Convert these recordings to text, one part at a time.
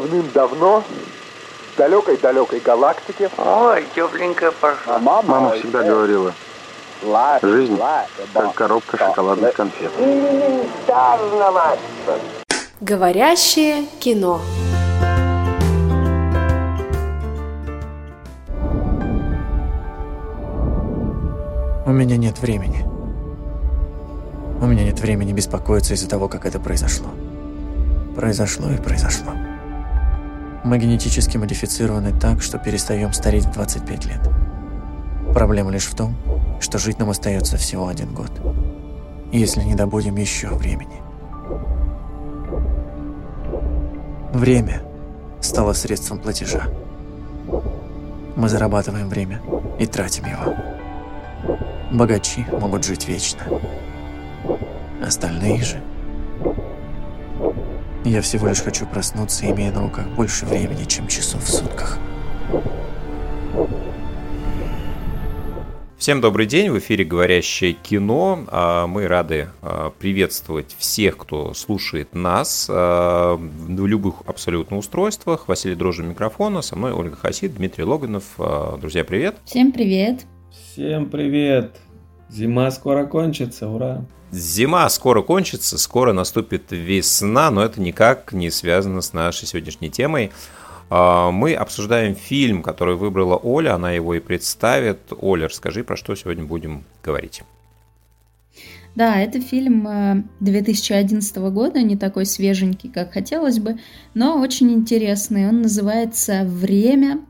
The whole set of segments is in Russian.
давным-давно в далекой-далекой галактике. Ой, тепленько пошло. Мама всегда говорила, жизнь как коробка шоколадных конфет. Говорящее кино. У меня нет времени. У меня нет времени беспокоиться из-за того, как это произошло. Произошло и произошло. Мы генетически модифицированы так, что перестаем стареть в 25 лет. Проблема лишь в том, что жить нам остается всего один год. Если не добудем еще времени. Время стало средством платежа. Мы зарабатываем время и тратим его. Богачи могут жить вечно. Остальные же... Я всего лишь хочу проснуться, имея на руках больше времени, чем часов в сутках. Всем добрый день, в эфире «Говорящее кино». А, мы рады а, приветствовать всех, кто слушает нас а, в любых абсолютно устройствах. Василий Дрожжин микрофона, со мной Ольга Хасид, Дмитрий Логинов. Друзья, привет! Всем привет! Всем привет! Зима скоро кончится, ура! Зима скоро кончится, скоро наступит весна, но это никак не связано с нашей сегодняшней темой. А, мы обсуждаем фильм, который выбрала Оля, она его и представит. Оля, расскажи, про что сегодня будем говорить. Да, это фильм 2011 э, года, не такой свеженький, как хотелось бы, но очень интересный. Он называется «Время».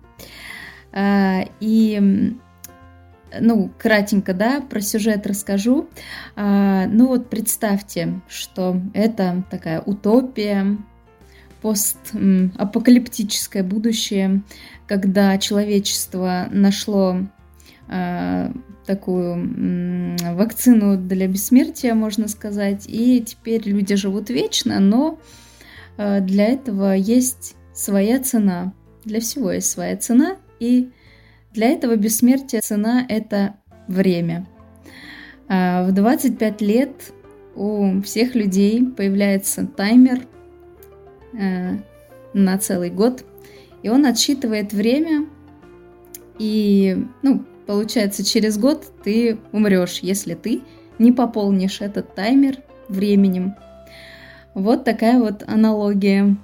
А, и ну, кратенько, да, про сюжет расскажу. А, ну вот представьте, что это такая утопия, постапокалиптическое будущее, когда человечество нашло а, такую вакцину для бессмертия, можно сказать, и теперь люди живут вечно, но а, для этого есть своя цена. Для всего есть своя цена, и для этого бессмертия цена – это время. А, в 25 лет у всех людей появляется таймер э, на целый год, и он отсчитывает время, и, ну, получается, через год ты умрешь, если ты не пополнишь этот таймер временем. Вот такая вот аналогия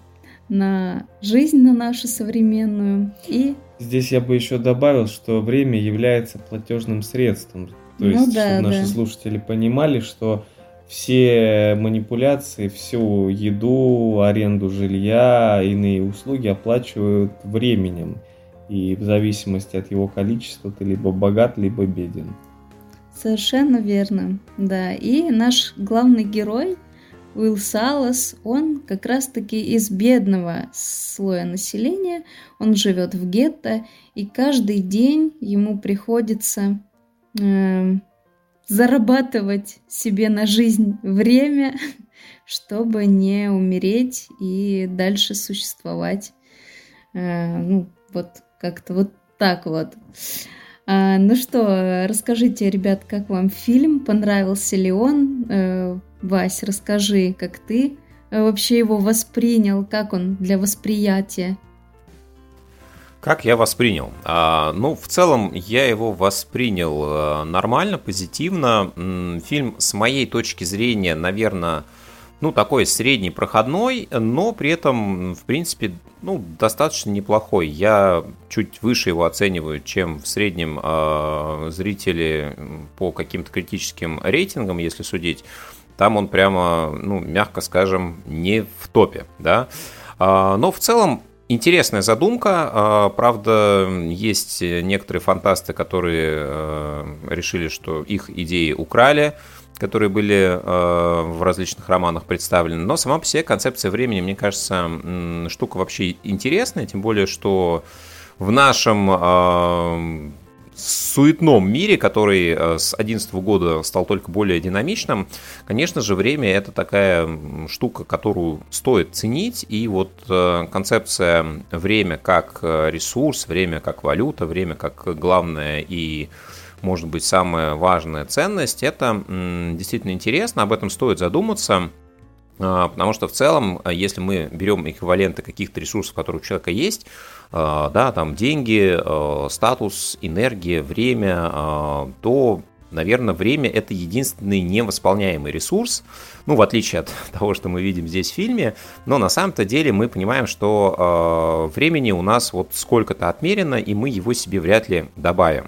на жизнь, на нашу современную. И Здесь я бы еще добавил, что время является платежным средством. То ну, есть, да, чтобы наши да. слушатели понимали, что все манипуляции, всю еду, аренду жилья, иные услуги оплачивают временем. И в зависимости от его количества ты либо богат, либо беден. Совершенно верно, да. И наш главный герой Уилл Салас, он как раз-таки из бедного слоя населения, он живет в гетто, и каждый день ему приходится э, зарабатывать себе на жизнь время, чтобы не умереть и дальше существовать. Э, ну, вот как-то вот так вот. А, ну что, расскажите, ребят, как вам фильм? Понравился ли он? Э, Вась, расскажи, как ты э, вообще его воспринял, как он для восприятия? Как я воспринял? А, ну, в целом, я его воспринял а, нормально, позитивно. Фильм, с моей точки зрения, наверное, ну, такой средний проходной, но при этом, в принципе, ну, достаточно неплохой. Я чуть выше его оцениваю, чем в среднем э, зрители по каким-то критическим рейтингам, если судить там он прямо, ну, мягко скажем, не в топе, да. А, но в целом интересная задумка. А, правда, есть некоторые фантасты, которые а, решили, что их идеи украли, которые были в различных романах представлены. Но сама по себе концепция времени, мне кажется, штука вообще интересная, тем более, что в нашем суетном мире, который э, с 2011 года стал только более динамичным, конечно же, время это такая штука, которую стоит ценить. И вот э, концепция время как э, ресурс, время как валюта, время как главное и может быть, самая важная ценность, это действительно интересно, об этом стоит задуматься. Потому что в целом, если мы берем эквиваленты каких-то ресурсов, которые у человека есть, да, там деньги, статус, энергия, время, то наверное, время это единственный невосполняемый ресурс, ну, в отличие от того, что мы видим здесь в фильме, но на самом-то деле мы понимаем, что времени у нас вот сколько-то отмерено, и мы его себе вряд ли добавим.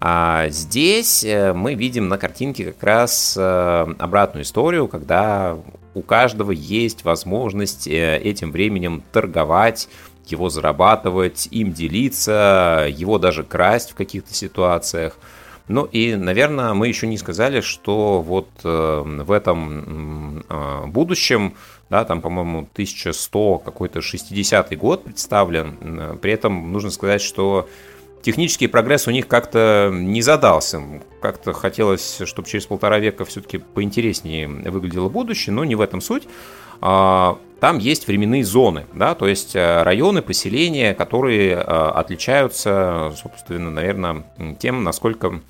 А здесь э, мы видим на картинке как раз э, обратную историю, когда у каждого есть возможность э, этим временем торговать, его зарабатывать, им делиться, его даже красть в каких-то ситуациях. Ну и, наверное, мы еще не сказали, что вот э, в этом э, будущем, да, там, по-моему, 1100 какой-то 60-й год представлен, при этом нужно сказать, что технический прогресс у них как-то не задался. Как-то хотелось, чтобы через полтора века все-таки поинтереснее выглядело будущее, но не в этом суть. А, там есть временные зоны, да, то есть э, районы, поселения, которые отличаются, собственно, наверное, тем, насколько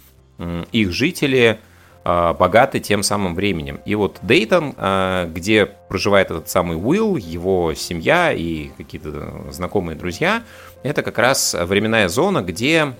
их жители богаты тем самым временем. И вот Дейтон, а, где проживает этот самый Уилл, его семья и какие-то знакомые друзья, это как раз временная зона, где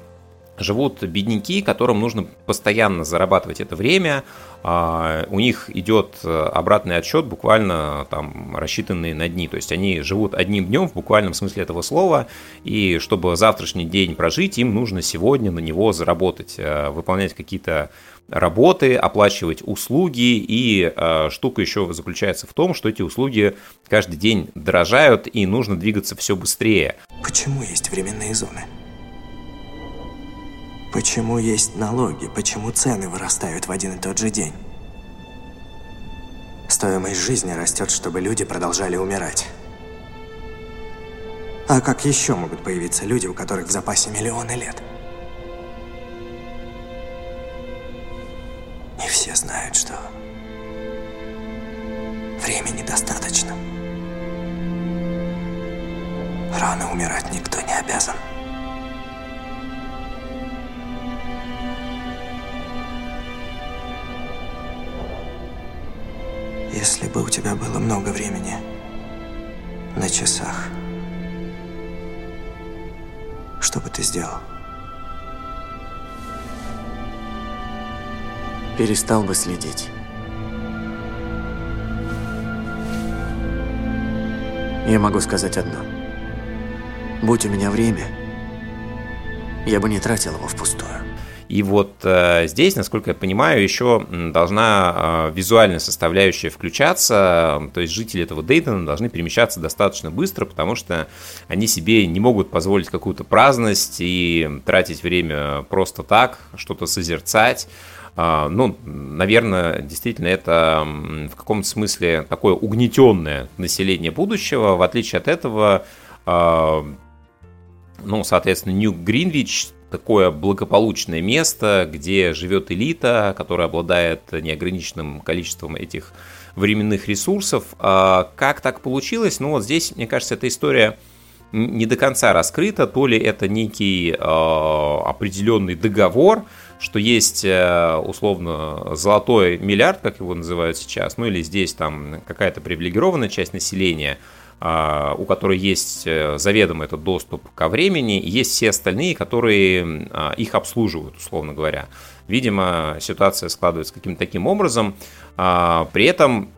живут бедняки, которым нужно постоянно зарабатывать это время. А, у них идет обратный отсчет, буквально там рассчитанный на дни. То есть они живут одним днем в буквальном смысле этого слова. И чтобы завтрашний день прожить, им нужно сегодня на него заработать, выполнять какие-то работы, оплачивать услуги. И э, штука еще заключается в том, что эти услуги каждый день дорожают и нужно двигаться все быстрее. Почему есть временные зоны? Почему есть налоги? Почему цены вырастают в один и тот же день? Стоимость жизни растет, чтобы люди продолжали умирать. А как еще могут появиться люди, у которых в запасе миллионы лет? Не все знают, что времени достаточно. Рано умирать никто не обязан. Если бы у тебя было много времени на часах, что бы ты сделал? Перестал бы следить. Я могу сказать одно. Будь у меня время, я бы не тратил его впустую. И вот э, здесь, насколько я понимаю, еще должна э, визуальная составляющая включаться, то есть жители этого Дейтона должны перемещаться достаточно быстро, потому что они себе не могут позволить какую-то праздность и тратить время просто так, что-то созерцать. Uh, ну, наверное, действительно, это в каком-то смысле такое угнетенное население будущего. В отличие от этого, uh, ну, соответственно, Нью-Гринвич такое благополучное место, где живет элита, которая обладает неограниченным количеством этих временных ресурсов. А как так получилось? Ну вот здесь, мне кажется, эта история не до конца раскрыта, то ли это некий э, определенный договор, что есть э, условно золотой миллиард, как его называют сейчас, ну или здесь там какая-то привилегированная часть населения – а, у которой есть э, заведомо этот доступ ко времени, и есть все остальные, которые а, их обслуживают, условно говоря. Видимо, ситуация складывается каким-то таким образом. А, при этом,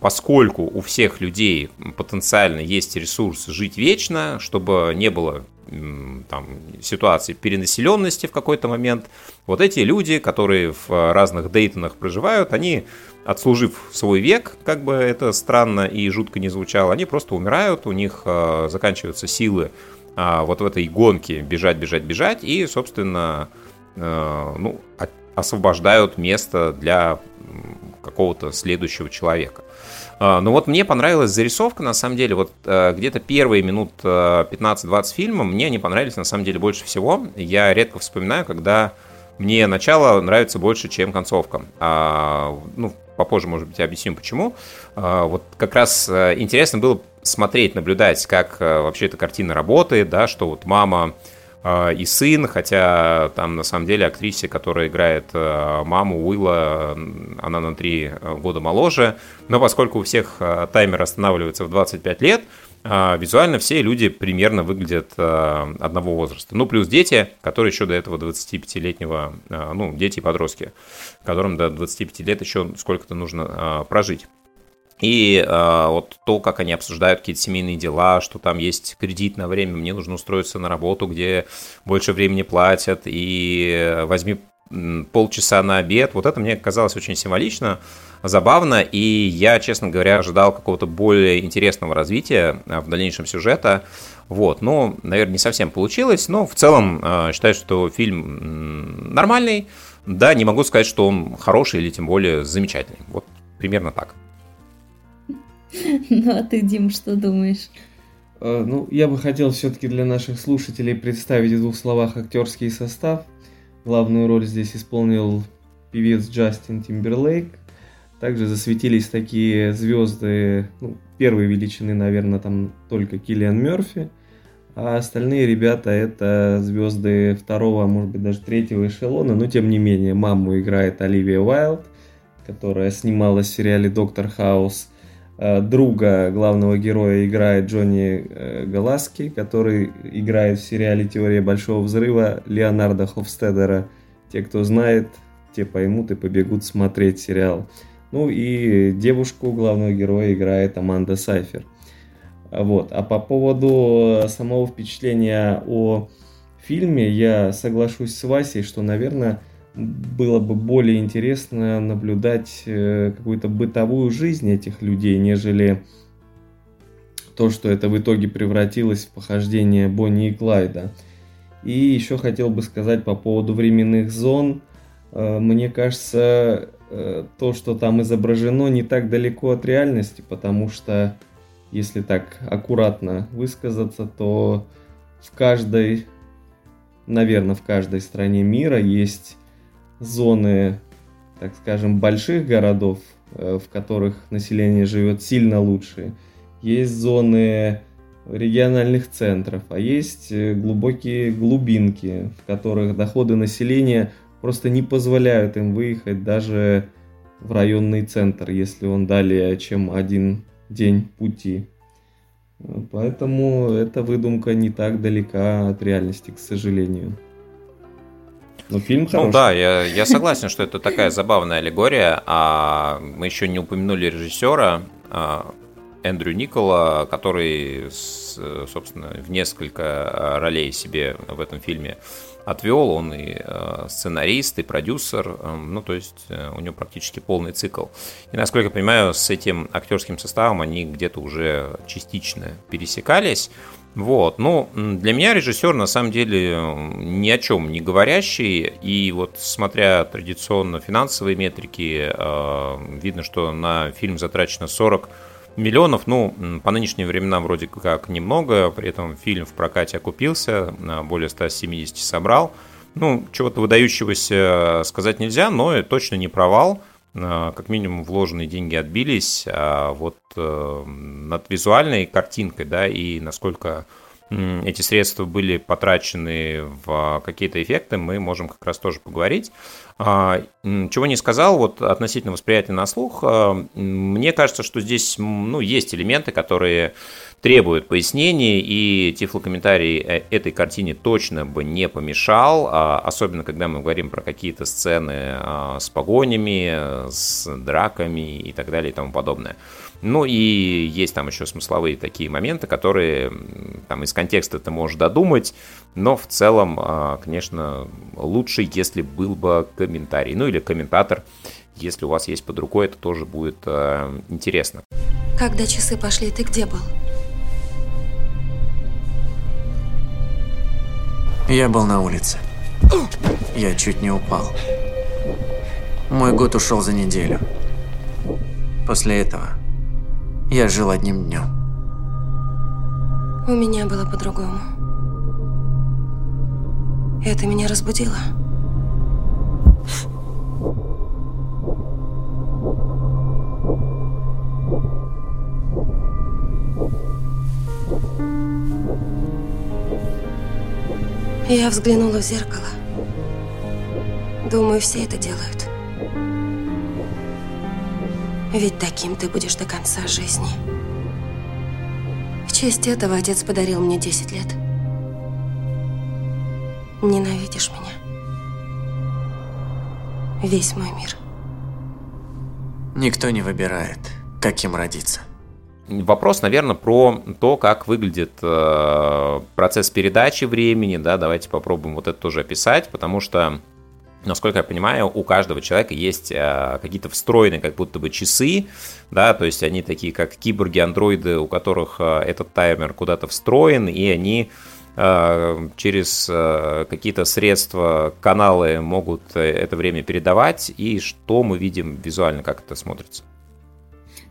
поскольку у всех людей потенциально есть ресурс жить вечно, чтобы не было там, ситуации перенаселенности в какой-то момент, вот эти люди, которые в разных дейтонах проживают, они отслужив свой век, как бы это странно и жутко не звучало, они просто умирают, у них э, заканчиваются силы э, вот в этой гонке бежать, бежать, бежать, и, собственно, э, ну, освобождают место для какого-то следующего человека. Uh, ну вот мне понравилась зарисовка, на самом деле, вот uh, где-то первые минут uh, 15-20 фильма мне они понравились, на самом деле, больше всего. Я редко вспоминаю, когда мне начало нравится больше, чем концовка. А, ну, попозже, может быть, объясним почему. А, вот как раз э, интересно было смотреть, наблюдать, как э, вообще эта картина работает, да, что вот мама э, и сын, хотя там на самом деле актрисе, которая играет э, маму Уилла, она на три года моложе, но поскольку у всех таймер останавливается в 25 лет, визуально все люди примерно выглядят одного возраста. Ну, плюс дети, которые еще до этого 25-летнего, ну, дети и подростки, которым до 25 лет еще сколько-то нужно прожить. И э, вот то, как они обсуждают какие-то семейные дела, что там есть кредит на время, мне нужно устроиться на работу, где больше времени платят, и возьми полчаса на обед. Вот это мне казалось очень символично, забавно, и я, честно говоря, ожидал какого-то более интересного развития а, в дальнейшем сюжета. Вот, ну, наверное, не совсем получилось, но в целом э, считаю, что фильм нормальный. Да, не могу сказать, что он хороший или тем более замечательный. Вот примерно так. Ну а ты, Дим, что думаешь? Э, ну, я бы хотел все-таки для наших слушателей представить в двух словах актерский состав. Главную роль здесь исполнил певец Джастин Тимберлейк. Также засветились такие звезды, ну, первой величины, наверное, там только Киллиан Мерфи. А остальные ребята это звезды второго, а может быть даже третьего эшелона, но тем не менее, маму играет Оливия Уайлд, которая снималась в сериале Доктор Хаус – друга главного героя играет Джонни э, Галаски, который играет в сериале «Теория большого взрыва» Леонарда Хофстедера. Те, кто знает, те поймут и побегут смотреть сериал. Ну и девушку главного героя играет Аманда Сайфер. Вот. А по поводу самого впечатления о фильме, я соглашусь с Васей, что, наверное, было бы более интересно наблюдать э, какую-то бытовую жизнь этих людей, нежели то, что это в итоге превратилось в похождение Бонни и Клайда. И еще хотел бы сказать по поводу временных зон. Э, мне кажется, э, то, что там изображено, не так далеко от реальности, потому что, если так аккуратно высказаться, то в каждой, наверное, в каждой стране мира есть зоны, так скажем, больших городов, э, в которых население живет сильно лучше. Есть зоны региональных центров, а есть э, глубокие глубинки, в которых доходы населения просто не позволяют им выехать даже в районный центр, если он далее, чем один день пути. Поэтому эта выдумка не так далека от реальности, к сожалению. Ну, фильм хороший. Ну да, я, я согласен, что это такая забавная аллегория. А мы еще не упомянули режиссера а, Эндрю Никола, который, собственно, в несколько ролей себе в этом фильме отвел. Он и э, сценарист, и продюсер. Ну, то есть э, у него практически полный цикл. И, насколько я понимаю, с этим актерским составом они где-то уже частично пересекались. Вот, ну, для меня режиссер на самом деле ни о чем не говорящий, и вот смотря традиционно финансовые метрики, э, видно, что на фильм затрачено 40 миллионов, ну, по нынешним временам вроде как немного, при этом фильм в прокате окупился, более 170 собрал. Ну, чего-то выдающегося сказать нельзя, но точно не провал. Э, как минимум вложенные деньги отбились, а вот э, над визуальной картинкой, да, и насколько эти средства были потрачены в какие-то эффекты, мы можем как раз тоже поговорить. А, чего не сказал, вот относительно восприятия на слух, э, мне кажется, что здесь ну, есть элементы, которые требуют пояснений, и тифлокомментарий э, этой картине точно бы не помешал, а, особенно когда мы говорим про какие-то сцены а, с погонями, с драками и так далее и тому подобное. Ну и есть там еще смысловые такие моменты, которые там из контекста ты можешь додумать, но в целом, а, конечно, лучше, если был бы комментарий, ну или комментатор, если у вас есть под рукой, это тоже будет интересно. Когда часы пошли, ты где был? Я был на улице. Я чуть не упал. Мой год ушел за неделю. После этого я жил одним днем. У меня было по-другому. Это меня разбудило. Я взглянула в зеркало. Думаю, все это делают. Ведь таким ты будешь до конца жизни. В честь этого отец подарил мне 10 лет. Ненавидишь меня. Весь мой мир. Никто не выбирает, каким родиться. Вопрос, наверное, про то, как выглядит э, процесс передачи времени, да, давайте попробуем вот это тоже описать, потому что насколько я понимаю, у каждого человека есть э, какие-то встроенные как будто бы часы, да, то есть они такие как киборги-андроиды, у которых э, этот таймер куда-то встроен, и они э, через э, какие-то средства, каналы могут э, это время передавать, и что мы видим визуально, как это смотрится.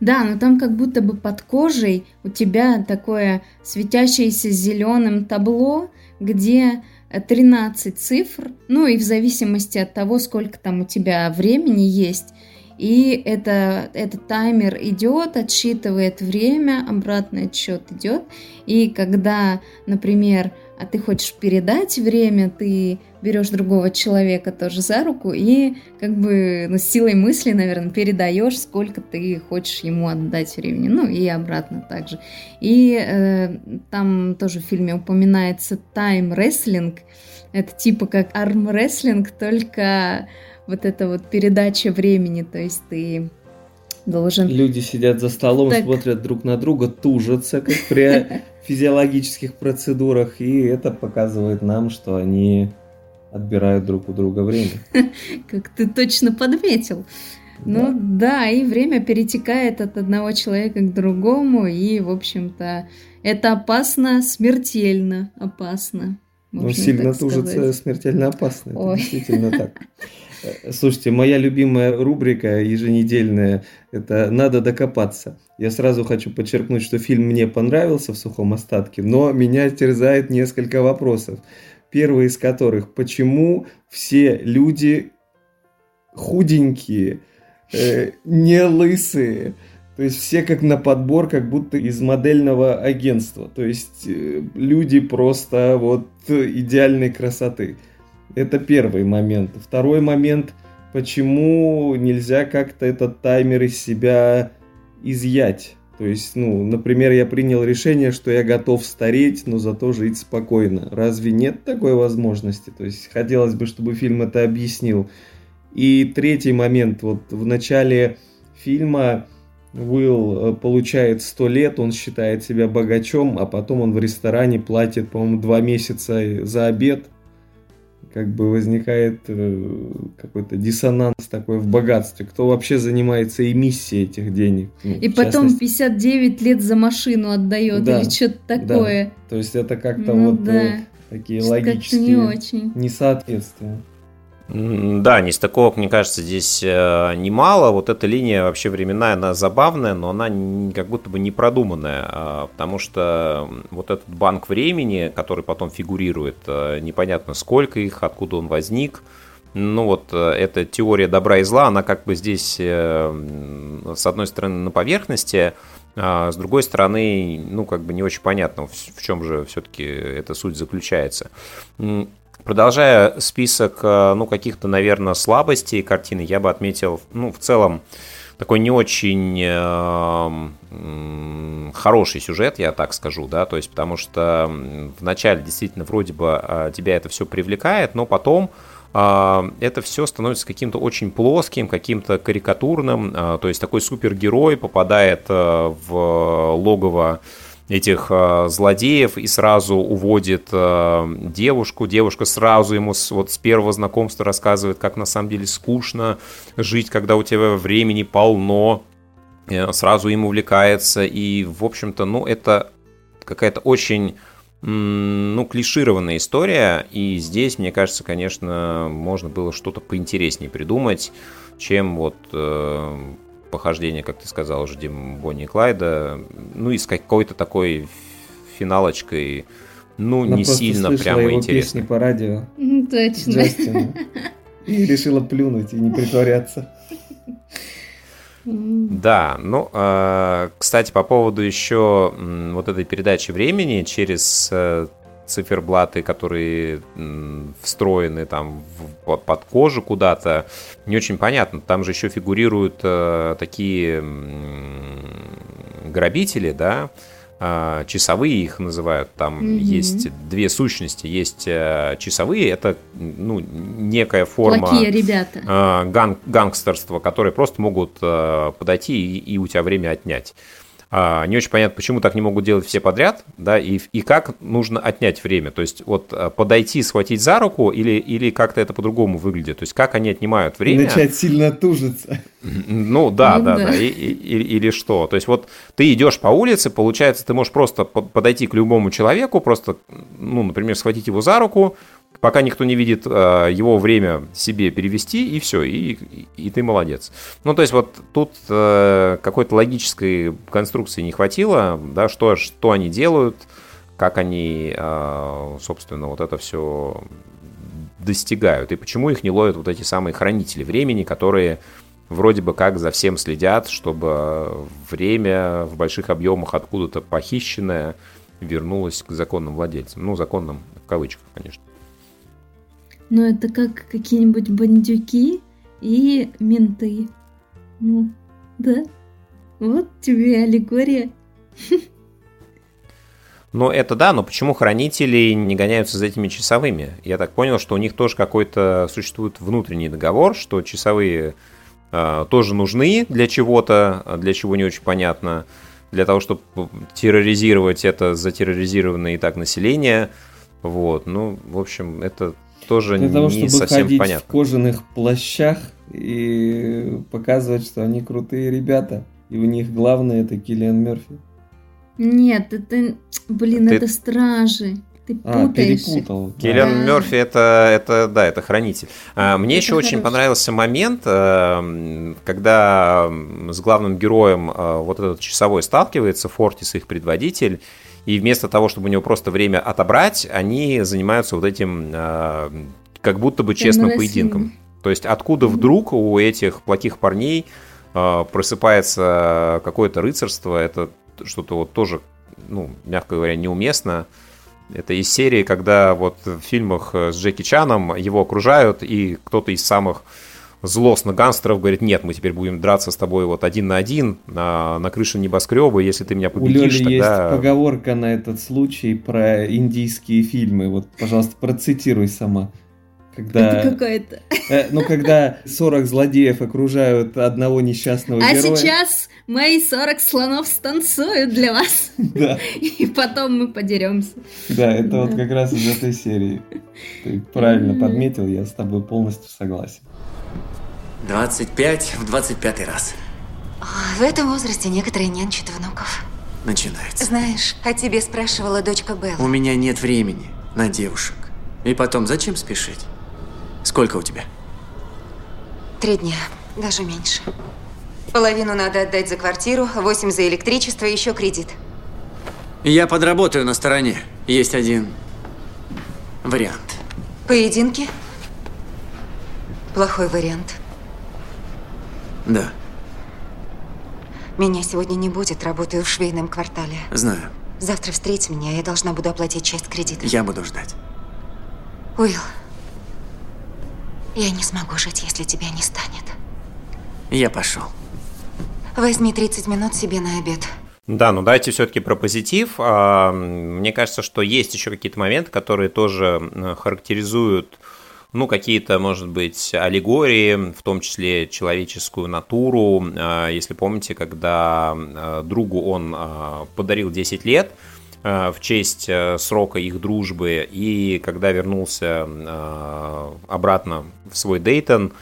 Да, но там как будто бы под кожей у тебя такое светящееся зеленым табло, где 13 цифр, ну и в зависимости от того, сколько там у тебя времени есть. И это, этот таймер идет, отсчитывает время, обратный отсчет идет. И когда, например, а ты хочешь передать время, ты берешь другого человека тоже за руку и как бы ну, с силой мысли, наверное, передаешь, сколько ты хочешь ему отдать времени. Ну и обратно также. И э, там тоже в фильме упоминается тайм-рестлинг. Это типа как арм-рестлинг, только вот это вот передача времени, то есть ты должен... Люди сидят за столом, так... смотрят друг на друга, тужатся, как при физиологических процедурах, и это показывает нам, что они отбирают друг у друга время. Как ты точно подметил. Ну да. да, и время перетекает от одного человека к другому, и, в общем-то, это опасно, смертельно опасно. Ну, сильно тужится смертельно опасно. Это действительно так. Слушайте, моя любимая рубрика еженедельная – это «Надо докопаться». Я сразу хочу подчеркнуть, что фильм мне понравился в сухом остатке, но меня терзает несколько вопросов. Первый из которых – почему все люди худенькие, э, не лысые, то есть все как на подбор, как будто из модельного агентства. То есть э, люди просто вот идеальной красоты. Это первый момент. Второй момент, почему нельзя как-то этот таймер из себя изъять. То есть, ну, например, я принял решение, что я готов стареть, но зато жить спокойно. Разве нет такой возможности? То есть, хотелось бы, чтобы фильм это объяснил. И третий момент, вот в начале фильма Уилл э, получает 100 лет, он считает себя богачом, а потом он в ресторане платит, по-моему, два месяца за обед – как бы возникает э, какой-то диссонанс такой в богатстве. Кто вообще занимается эмиссией этих денег? Ну, и потом частности... 59 лет за машину отдает да, или что-то такое. Да. То есть это как-то ну, вот да. э, такие логические не очень. несоответствия. Да, нестыковок, мне кажется, здесь э, немало. Вот эта линия вообще временная, она забавная, но она как будто бы не продуманная, а, потому что вот этот банк времени, который потом фигурирует, э, непонятно сколько их, откуда он возник. Ну вот э, эта теория добра и зла, она как бы здесь с одной стороны на поверхности, а с другой стороны, ну, как бы не очень понятно, в чем же все-таки эта суть заключается. Продолжая список, э, ну, каких-то, наверное, слабостей картины, я бы отметил, ну, в целом, такой не очень э, хороший сюжет, я так скажу, да, то есть потому что вначале действительно вроде бы э, тебя это все привлекает, но потом э, это все становится каким-то очень плоским, каким-то карикатурным, э, то есть такой супергерой попадает э, в логово этих э, злодеев и сразу уводит э, девушку. Девушка сразу ему с, вот с первого знакомства рассказывает, как на самом деле скучно жить, когда у тебя времени полно. Сразу им увлекается. И, в общем-то, ну, это какая-то очень ну, клишированная история, и здесь, мне кажется, конечно, можно было что-то поинтереснее придумать, чем вот э, похождение, как ты сказал, ждем Бонни и Клайда, ну и с какой-то такой финалочкой, ну, Она не сильно прямо его интересно. песни по радио. Точно. Джастина. И решила плюнуть и не притворяться. Да, ну, э, кстати, по поводу еще вот этой передачи времени через э, циферблаты, которые встроены там под кожу куда-то, не очень понятно. Там же еще фигурируют э, такие грабители, да, э, часовые их называют. Там mm-hmm. есть две сущности. Есть э, часовые, это ну, некая форма Плохие ребята. Э, ган- гангстерства, которые просто могут э, подойти и, и у тебя время отнять. А, не очень понятно, почему так не могут делать все подряд, да, и, и как нужно отнять время. То есть вот а, подойти, схватить за руку или, или как-то это по-другому выглядит. То есть как они отнимают время. Начать сильно тужиться. Ну да, ну, да, да, да. И, и, или что. То есть вот ты идешь по улице, получается, ты можешь просто подойти к любому человеку, просто, ну, например, схватить его за руку, пока никто не видит э, его время себе перевести, и все, и, и, ты молодец. Ну, то есть вот тут э, какой-то логической конструкции не хватило, да, что, что они делают, как они, э, собственно, вот это все достигают, и почему их не ловят вот эти самые хранители времени, которые вроде бы как за всем следят, чтобы время в больших объемах откуда-то похищенное вернулось к законным владельцам. Ну, законным в кавычках, конечно. Но это как какие-нибудь бандюки и менты. Ну, да. Вот тебе аллегория. Ну, это да, но почему хранители не гоняются за этими часовыми? Я так понял, что у них тоже какой-то существует внутренний договор, что часовые э, тоже нужны для чего-то, для чего не очень понятно, для того, чтобы терроризировать это затерроризированное и так население. Вот, ну, в общем, это тоже Для того, не чтобы совсем ходить понятно. в кожаных плащах и показывать, что они крутые ребята. И у них главное это Киллиан Мерфи. Нет, это, блин, Ты... это стражи. Ты а, перепутал. Киллиан да. Мерфи это, это, да, это хранитель. А, мне это еще хороший. очень понравился момент, э, когда с главным героем э, вот этот часовой сталкивается, Фортис, их предводитель, и вместо того, чтобы у него просто время отобрать, они занимаются вот этим э, как будто бы честным поединком. То есть откуда вдруг у этих плохих парней э, просыпается какое-то рыцарство, это что-то вот тоже, ну, мягко говоря, неуместно. Это из серии, когда вот в фильмах с Джеки Чаном его окружают, и кто-то из самых злостно гангстеров говорит, нет, мы теперь будем драться с тобой вот один на один на, на крыше небоскреба, если ты меня победишь, У Лёли тогда... есть поговорка на этот случай про индийские фильмы, вот, пожалуйста, процитируй сама. Когда, Это какая-то. Э, ну, когда 40 злодеев окружают одного несчастного а героя. А сейчас мои 40 слонов станцуют для вас. Да. И потом мы подеремся. Да, это да. вот как раз из этой серии. Ты правильно подметил, я с тобой полностью согласен. 25 в 25 раз. В этом возрасте некоторые нянчат внуков. Начинается. Знаешь, о тебе спрашивала дочка Белла. У меня нет времени на девушек. И потом, зачем спешить? Сколько у тебя? Три дня, даже меньше. Половину надо отдать за квартиру, восемь за электричество и еще кредит. Я подработаю на стороне. Есть один вариант. Поединки? Плохой вариант. Да. Меня сегодня не будет, работаю в швейном квартале. Знаю. Завтра встреть меня, я должна буду оплатить часть кредита. Я буду ждать. Уилл, я не смогу жить, если тебя не станет. Я пошел. Возьми 30 минут себе на обед. Да, ну давайте все-таки про позитив. А, мне кажется, что есть еще какие-то моменты, которые тоже характеризуют ну, какие-то, может быть, аллегории, в том числе человеческую натуру. А, если помните, когда а, другу он а, подарил 10 лет в честь срока их дружбы, и когда вернулся обратно в свой Дейтон,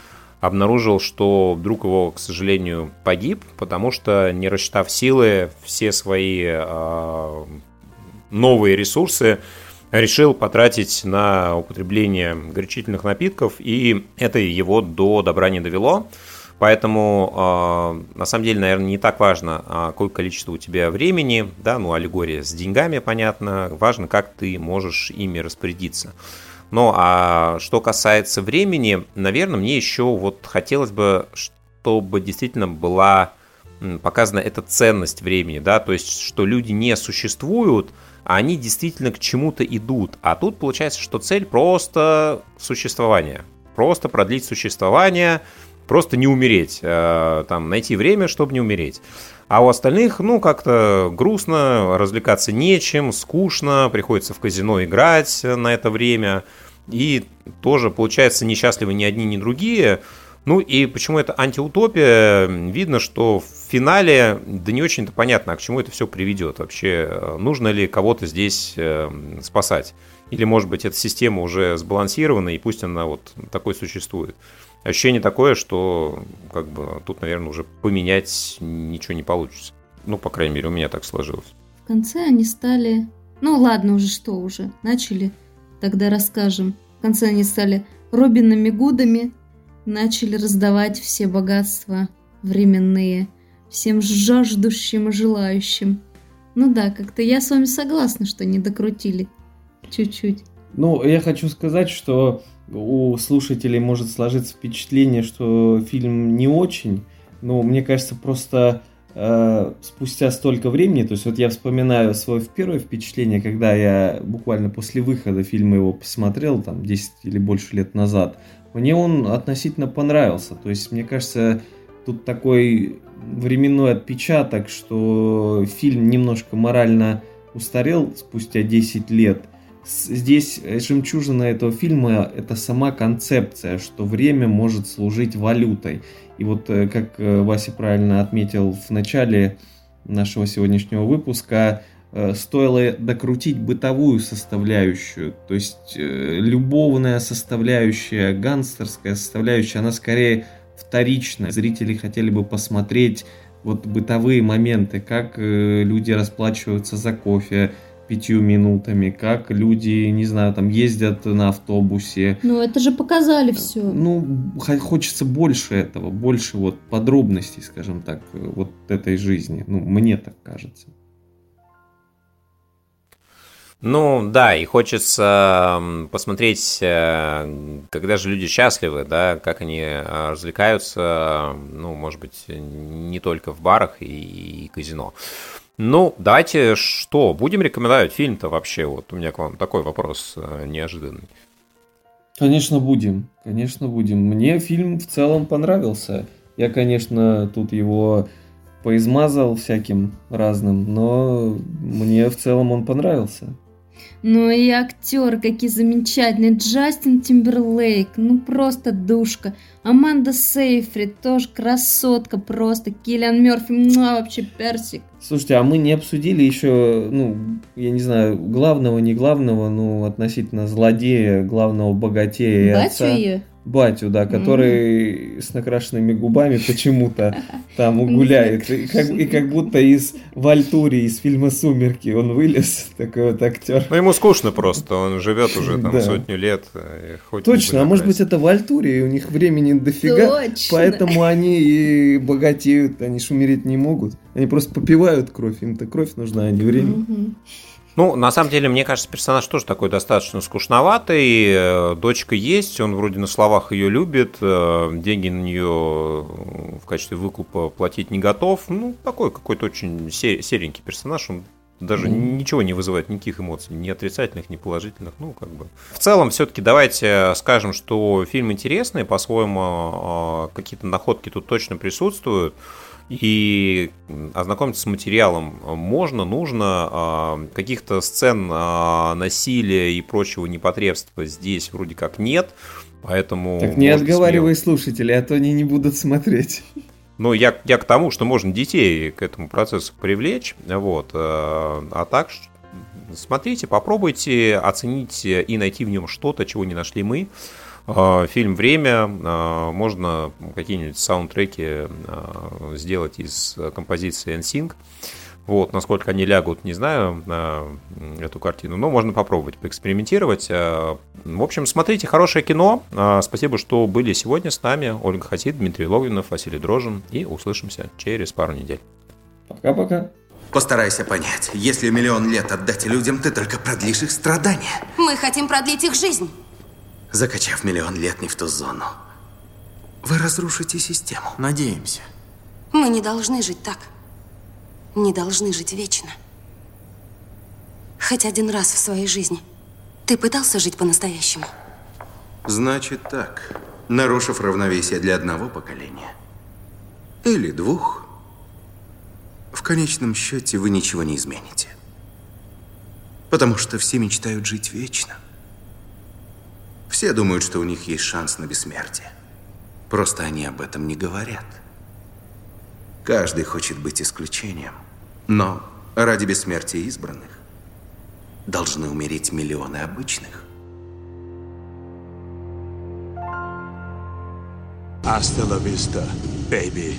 обнаружил, что друг его, к сожалению, погиб, потому что, не рассчитав силы, все свои новые ресурсы решил потратить на употребление горячительных напитков, и это его до добра не довело. Поэтому, э, на самом деле, наверное, не так важно, а какое количество у тебя времени, да, ну, аллегория с деньгами, понятно, важно, как ты можешь ими распорядиться. Ну, а что касается времени, наверное, мне еще вот хотелось бы, чтобы действительно была показана эта ценность времени, да, то есть, что люди не существуют, а они действительно к чему-то идут. А тут получается, что цель просто существование. Просто продлить существование, просто не умереть. Э, там, найти время, чтобы не умереть. А у остальных, ну, как-то грустно, развлекаться нечем, скучно, приходится в казино играть на это время. И тоже, получается, несчастливы ни одни, ни другие. Ну и почему это антиутопия? Видно, что в финале, да не очень-то понятно, а к чему это все приведет. Вообще, нужно ли кого-то здесь э, спасать? Или, может быть, эта система уже сбалансирована, и пусть она вот такой существует. Ощущение такое, что как бы тут, наверное, уже поменять ничего не получится. Ну, по крайней мере, у меня так сложилось. В конце они стали... Ну, ладно, уже что уже, начали. Тогда расскажем. В конце они стали Робинами Гудами, начали раздавать все богатства временные всем жаждущим и желающим. Ну да, как-то я с вами согласна, что не докрутили чуть-чуть. Ну, я хочу сказать, что у слушателей может сложиться впечатление, что фильм не очень, но мне кажется, просто э, спустя столько времени, то есть вот я вспоминаю свое первое впечатление, когда я буквально после выхода фильма его посмотрел, там, 10 или больше лет назад, мне он относительно понравился. То есть, мне кажется, тут такой временной отпечаток, что фильм немножко морально устарел спустя 10 лет. Здесь жемчужина этого фильма – это сама концепция, что время может служить валютой. И вот, э, как э, Вася правильно отметил в начале нашего сегодняшнего выпуска, Э, стоило докрутить бытовую составляющую, то есть э, любовная составляющая, гангстерская составляющая, она скорее вторичная. Зрители хотели бы посмотреть вот бытовые моменты, как э, люди расплачиваются за кофе пятью минутами, как люди, не знаю, там ездят на автобусе. Ну, это же показали все. Ну, хочется больше этого, больше вот подробностей, скажем так, вот этой жизни. Ну, мне так кажется. Ну да, и хочется посмотреть, э, когда же люди счастливы, да, как они э, развлекаются, ну, может быть, не только в барах и, и казино. Ну, давайте что, будем рекомендовать фильм-то вообще? Вот у меня к вам такой вопрос э, неожиданный. Конечно, будем. Конечно, будем. Мне фильм в целом понравился. Я, конечно, тут его поизмазал всяким разным, но мне в целом он понравился. Ну и актер, какие замечательные. Джастин Тимберлейк, ну просто душка. Аманда Сейфрид, тоже красотка просто. Киллиан Мерфи, ну вообще персик. Слушайте, а мы не обсудили еще, ну, я не знаю, главного, не главного, ну, относительно злодея, главного богатея Батю отца. ее? батю, да, который mm. с накрашенными губами почему-то там угуляет. И как, и как будто из Вальтури, из фильма «Сумерки» он вылез, такой вот актер. Ну, ему скучно просто, он живет уже там да. сотню лет. Хоть Точно, а может быть это Вальтури, и у них времени дофига, Точно. поэтому они и богатеют, они ж умереть не могут. Они просто попивают кровь, им-то кровь нужна, а не время. Ну, на самом деле, мне кажется, персонаж тоже такой достаточно скучноватый. Э, дочка есть, он вроде на словах ее любит, э, деньги на нее в качестве выкупа платить не готов. Ну, такой какой-то очень серенький персонаж, он даже mm ничего не вызывает никаких эмоций, ни отрицательных, ни положительных. Ну, как бы. В целом, все-таки давайте скажем, что фильм интересный, по-своему, а, какие-то находки тут точно присутствуют. И ознакомиться с материалом можно, нужно. А, каких-то сцен а, насилия и прочего непотребства здесь вроде как нет. Поэтому... Так не отговаривай смело... слушателей, а то они не будут смотреть. Ну, я, я к тому, что можно детей к этому процессу привлечь. Вот. А, а так, смотрите, попробуйте оценить и найти в нем что-то, чего не нашли мы. А, фильм «Время». А, можно какие-нибудь саундтреки сделать из композиции NSYNC. Вот, насколько они лягут, не знаю, на эту картину, но можно попробовать поэкспериментировать. В общем, смотрите хорошее кино. Спасибо, что были сегодня с нами. Ольга Хасид, Дмитрий Логвинов, Василий Дрожин. И услышимся через пару недель. Пока-пока. Постарайся понять, если миллион лет отдать людям, ты только продлишь их страдания. Мы хотим продлить их жизнь закачав миллион лет не в ту зону. Вы разрушите систему. Надеемся. Мы не должны жить так. Не должны жить вечно. Хоть один раз в своей жизни. Ты пытался жить по-настоящему? Значит так. Нарушив равновесие для одного поколения. Или двух. В конечном счете вы ничего не измените. Потому что все мечтают жить вечно. Все думают, что у них есть шанс на бессмертие. Просто они об этом не говорят. Каждый хочет быть исключением. Но ради бессмертия избранных должны умереть миллионы обычных. Hasta la vista, baby.